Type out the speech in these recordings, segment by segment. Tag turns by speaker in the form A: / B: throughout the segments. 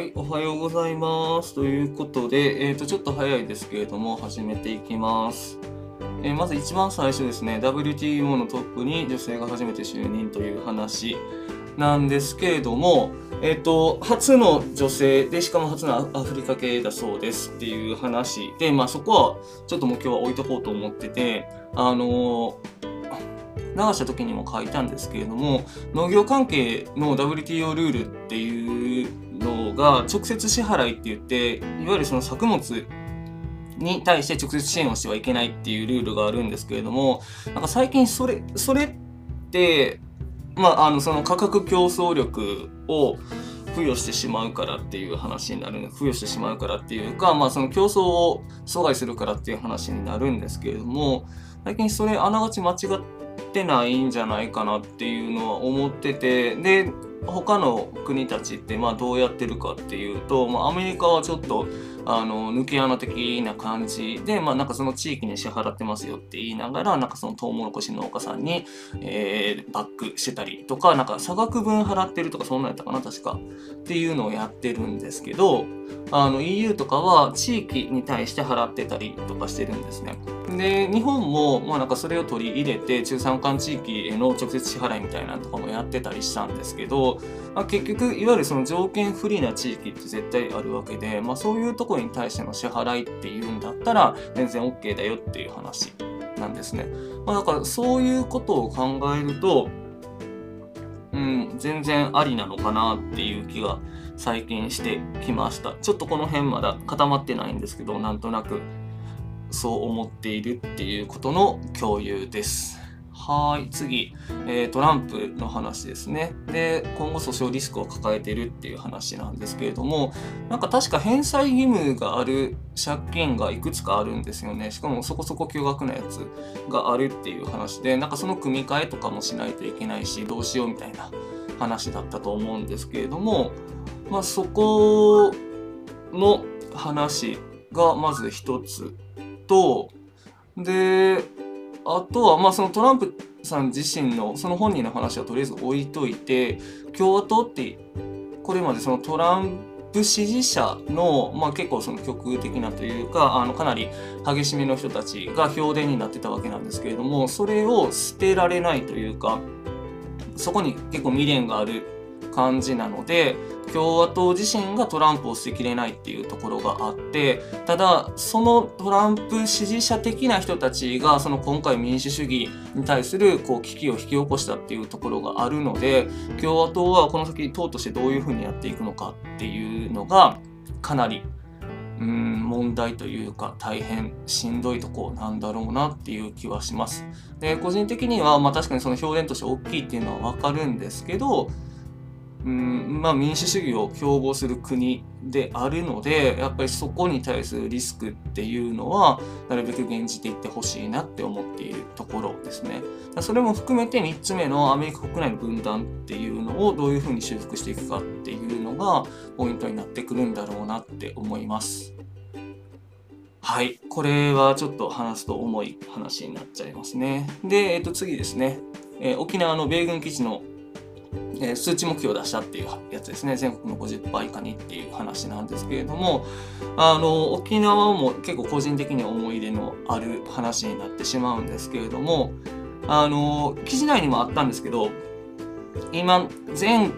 A: はい、おはようございます。ということで、えっ、ー、と、ちょっと早いですけれども、始めていきます。えー、まず一番最初ですね、WTO のトップに女性が初めて就任という話なんですけれども、えっ、ー、と、初の女性で、しかも初のアフリカ系だそうですっていう話で、まあそこはちょっともう今日は置いとこうと思ってて、あの流した時にも書いたんですけれども農業関係の WTO ルールっていうのが直接支払いって言っていわゆるその作物に対して直接支援をしてはいけないっていうルールがあるんですけれどもなんか最近それそれってまああのその価格競争力を付与してしまうからっていう話になる付与してしまうからっていうか、まあ、その競争を阻害するからっていう話になるんですけれども最近それあながち間違ってないんじゃないかなっていうのは思っててで他の国たちってまあどうやってるかっていうと、まあ、アメリカはちょっとあの抜け穴的な感じで、まあ、なんかその地域に支払ってますよって言いながらなんかそのトウモロコシ農家さんに、えー、バックしてたりとかなんか差額分払ってるとかそんなんやったかな確かっていうのをやってるんですけどあの EU とかは地域に対して払ってたりとかしてるんですね。で日本もまあなんかそれを取り入れて中山間地域への直接支払いみたいなのとかもやってたりしたんですけど、まあ、結局いわゆるその条件不利な地域って絶対あるわけで、まあ、そういうところに対しての支払いっていうんだったら全然 OK だよっていう話なんですね。まあ、だからそういうことを考えると、うん、全然ありなのかなっていう気が最近してきました。ちょっとこの辺まだ固まってないんですけど、なんとなくそう思っているっていうことの共有です。はい、次、えー、トランプの話ですね。で、今後訴訟リスクを抱えてるっていう話なんですけれども、なんか確か返済義務がある借金がいくつかあるんですよね。しかもそこそこ巨額なやつがあるっていう話で、なんかその組み替えとかもしないといけないし、どうしようみたいな話だったと思うんですけれども、まあ、そこの話がまず一つとであとはまあそのトランプさん自身のその本人の話はとりあえず置いといて共和党ってこれまでそのトランプ支持者の、まあ、結構その極右的なというかあのかなり激しめの人たちが評伝になってたわけなんですけれどもそれを捨てられないというかそこに結構未練がある感じなので共和党自身がトランプを捨てきれないっていうところがあってただそのトランプ支持者的な人たちがその今回民主主義に対するこう危機を引き起こしたっていうところがあるので共和党はこの先党としてどういうふうにやっていくのかっていうのがかなりうん問題というか大変しんどいとこなんだろうなっていう気はします。で個人的にはまあ確かにその表現として大きいっていうのは分かるんですけどうんまあ、民主主義を標榜する国であるのでやっぱりそこに対するリスクっていうのはなるべく減じていってほしいなって思っているところですね。それも含めて3つ目のアメリカ国内の分断っていうのをどういうふうに修復していくかっていうのがポイントになってくるんだろうなって思います。はい。これはちょっと話すと重い話になっちゃいますね。で、えっと、次ですね。えー、沖縄の米軍基地のえ数値目標を出したっていうやつですね。全国の50%以下にっていう話なんですけれどもあの沖縄も結構個人的に思い入れのある話になってしまうんですけれどもあの記事内にもあったんですけど今全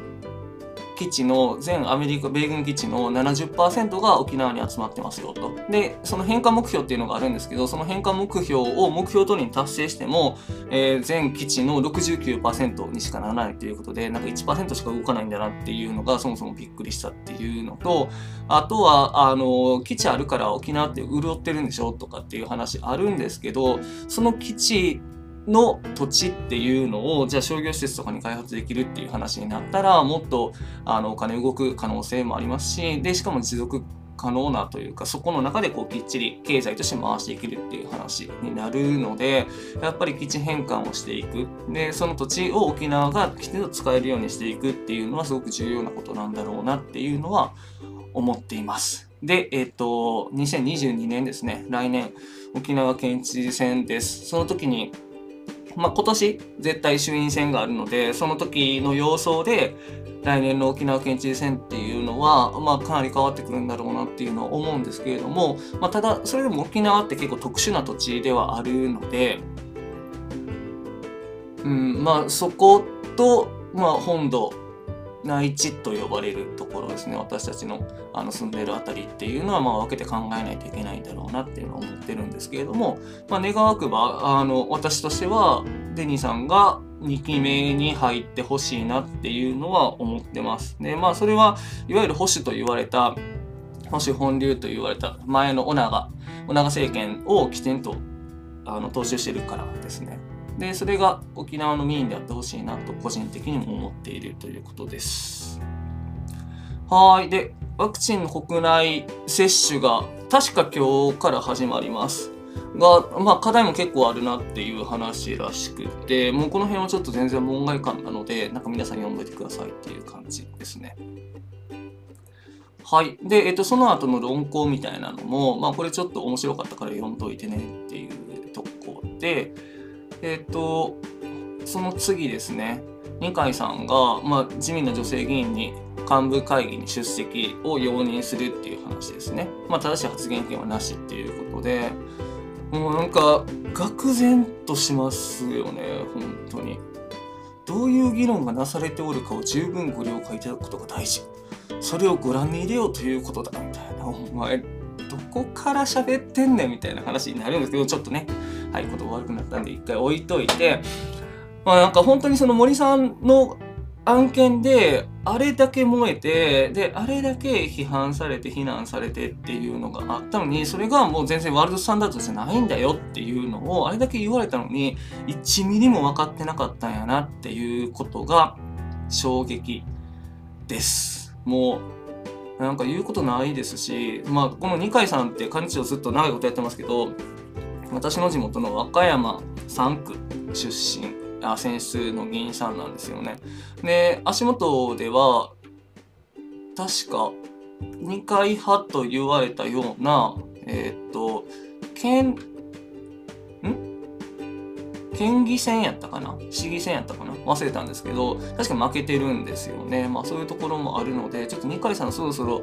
A: 基地の全アメリカ米軍基地の70%が沖縄に集まってますよと。で、その返還目標っていうのがあるんですけど、その返還目標を目標通りに達成しても、えー、全基地の69%にしかならないということで、なんか1%しか動かないんだなっていうのがそもそもびっくりしたっていうのと、あとは、あの、基地あるから沖縄って潤ってるんでしょとかっていう話あるんですけど、その基地の土地っていうのをじゃあ商業施設とかに開発できるっていう話になったらもっとあのお金動く可能性もありますしでしかも持続可能なというかそこの中でこうきっちり経済として回していけるっていう話になるのでやっぱり基地返還をしていくでその土地を沖縄がきちんと使えるようにしていくっていうのはすごく重要なことなんだろうなっていうのは思っています。で、えっ、と、2022年ですね、来年、沖縄県知事選です。その時にまあ、今年絶対衆院選があるので、その時の様相で、来年の沖縄県知事選っていうのは、まあ、かなり変わってくるんだろうなっていうのは思うんですけれども、まあ、ただ、それでも沖縄って結構特殊な土地ではあるので、うん、まあ、そこと、まあ、本土、内地と呼ばれるところですね私たちのあの住んでる辺りっていうのはまあ分けて考えないといけないんだろうなっていうのを思ってるんですけれども、まあ、願わくばあの私としてはデニーさんが2期目に入ってほしいなっていうのは思ってます。でまあそれはいわゆる保守と言われた保守本流と言われた前のオナガオナガ政権をきちんとあの踏襲してるからですね。で、それが沖縄の民意であってほしいなと個人的にも思っているということです。はい。で、ワクチンの国内接種が確か今日から始まります。が、まあ課題も結構あるなっていう話らしくて、もうこの辺はちょっと全然門外観なので、なんか皆さん読んでてくださいっていう感じですね。はい。で、えっと、その後の論考みたいなのも、まあこれちょっと面白かったから読んどいてねっていうところで、えっ、ー、と、その次ですね、二階さんが、まあ、自民の女性議員に幹部会議に出席を容認するっていう話ですね。まあ、正しい発言権はなしっていうことで、もうなんか、愕然としますよね、本当に。どういう議論がなされておるかを十分ご了解いただくことが大事。それをご覧に入れようということだ、みたいな。お前、どこから喋ってんねんみたいな話になるんですけど、ちょっとね、はい、言葉悪くなったんで一回置いといて、まあなんか本当にその森さんの案件であれだけ燃えてであれだけ批判されて非難されてっていうのがあったのにそれがもう全然ワールドスタンダードじゃないんだよっていうのをあれだけ言われたのに1ミリも分かってなかったんやなっていうことが衝撃です。もうなんか言うことないですしまあこの二階さんって幹事長ずっと長いことやってますけど私の地元の和歌山3区出身あ選出の議員さんなんですよね。で足元では確か二階派と言われたようなえー、っと県ん？県議選やったかな？市議選やったかな？忘れたんですけど確か負けてるんですよね。まあそういうところもあるのでちょっと二階さんそろそろ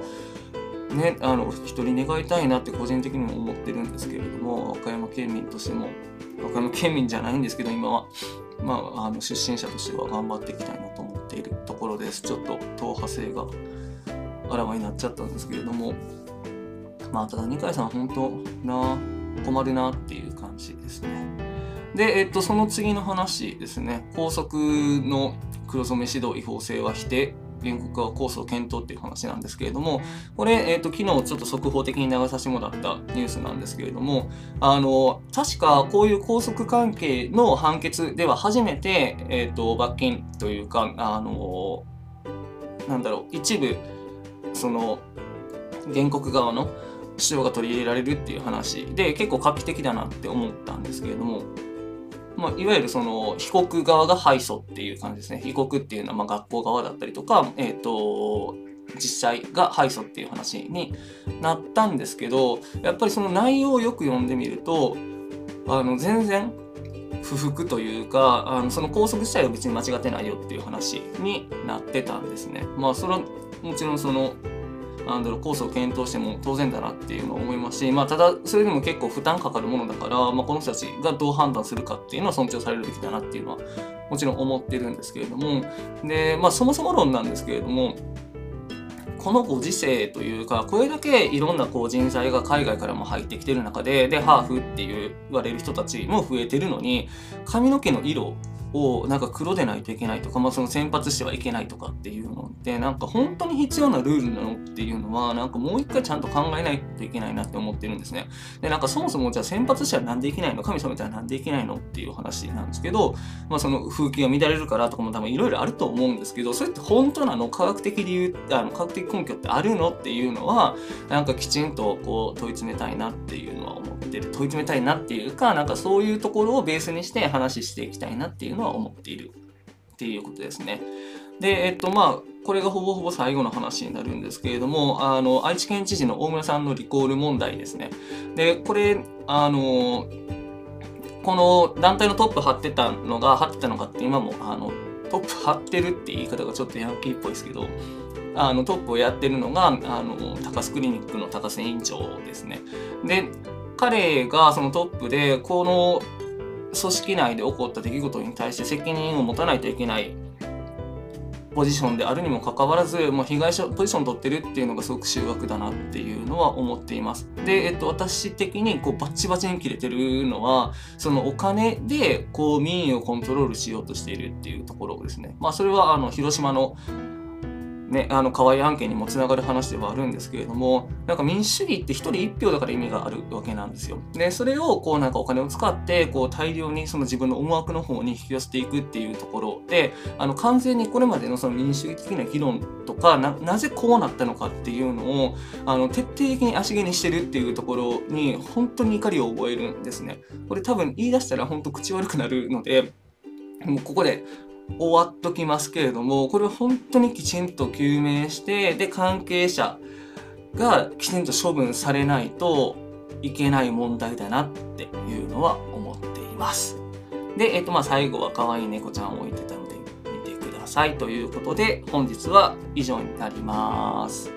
A: ね、あの一人願いたいなって個人的にも思ってるんですけれども和歌山県民としても和歌山県民じゃないんですけど今は、まあ、あの出身者としては頑張っていきたいなと思っているところです。ちょっと党派性があらわになっちゃったんですけれども。まあただ二階さん本当な困るなっていう感じですね。で、えっと、その次の話ですね。高速の黒染め指導違法性は否定。原告側控訴を検討っていう話なんですけれども、これ、えっ、ー、と、昨日ちょっと速報的に流させてもらったニュースなんですけれども、あの、確かこういう拘束関係の判決では初めて、えっ、ー、と、罰金というか、あの、なんだろう、一部、その、原告側の主張が取り入れられるっていう話で、結構画期的だなって思ったんですけれども、まあ、いわゆるその被告側が敗訴っていう感じですね。被告っていうのはま学校側だったりとか、えっ、ー、と、実際が敗訴っていう話になったんですけど、やっぱりその内容をよく読んでみると、あの、全然不服というか、あのその拘束自体は別に間違ってないよっていう話になってたんですね。まあ、それはもちろんそのなんだろうコースを検討しても当然だなっていうのは思いますし、まあ、ただそれでも結構負担かかるものだから、まあ、この人たちがどう判断するかっていうのは尊重されるべきだなっていうのはもちろん思ってるんですけれども。で、まあ、そもそも論なんですけれどもこのご時世というか、これだけいろんなこう人材が海外からも入ってきてる中で、で、ハーフっていう言われる人たちも増えてるのに、髪の毛の色をなんか黒でないといけないとか、まあ、その先発してはいけないとかっていうのってなんか本当に必要なルールなのっていうのはなんかもう一回ちゃんと考えないといけないなって思ってるんですね。でなんかそもそもじゃあ先発してはなんでいけないの神様じゃなんでいけないのっていう話なんですけど、まあ、その風紀が乱れるからとかも多分いろいろあると思うんですけどそれって本当なの科学的理由あの科学的根拠ってあるのっていうのはなんかきちんとこう問い詰めたいなっていうのは思ってる。問い詰めたいなっていうかなんかそういうところをベースにして話していきたいなっていうのは思っているっていうことですね。で、えっと、まあ、これがほぼほぼ最後の話になるんですけれども、あの、愛知県知事の大村さんのリコール問題ですね。で、これ、あの、この団体のトップ張ってたのが、張ってたのかって今も、あの、トップ張ってるって言い方がちょっとヤンキーっぽいですけど、あのトップをやってるのが、あの、高須クリニックの高須院長ですね。で、彼がそのトップで、この組織内で起こった出来事に対して責任を持たないといけないポジションであるにもかかわらず、もう被害者ポジション取ってるっていうのがすごく醜悪だなっていうのは思っています。で、えっと、私的にこうバッチバチに切れてるのは、そのお金でこう民意をコントロールしようとしているっていうところですね。まあ、それはあの広島のね、あの河合案件にもつながる話ではあるんですけれどもなんか民主主義って1人1票だから意味があるわけなんですよ。でそれをこうなんかお金を使ってこう大量にその自分の思惑の方に引き寄せていくっていうところであの完全にこれまでのその民主主義的な議論とかなぜこうなったのかっていうのをあの徹底的に足毛にしてるっていうところに本当に怒りを覚えるんですね。これ多分言い出したら本当口悪くなるのでもうここで終わっときますけれども、これを本当にきちんと究明して、で、関係者がきちんと処分されないといけない問題だなっていうのは思っています。で、えっと、まあ、最後は可愛い猫ちゃんを置いてたので見てくださいということで、本日は以上になります。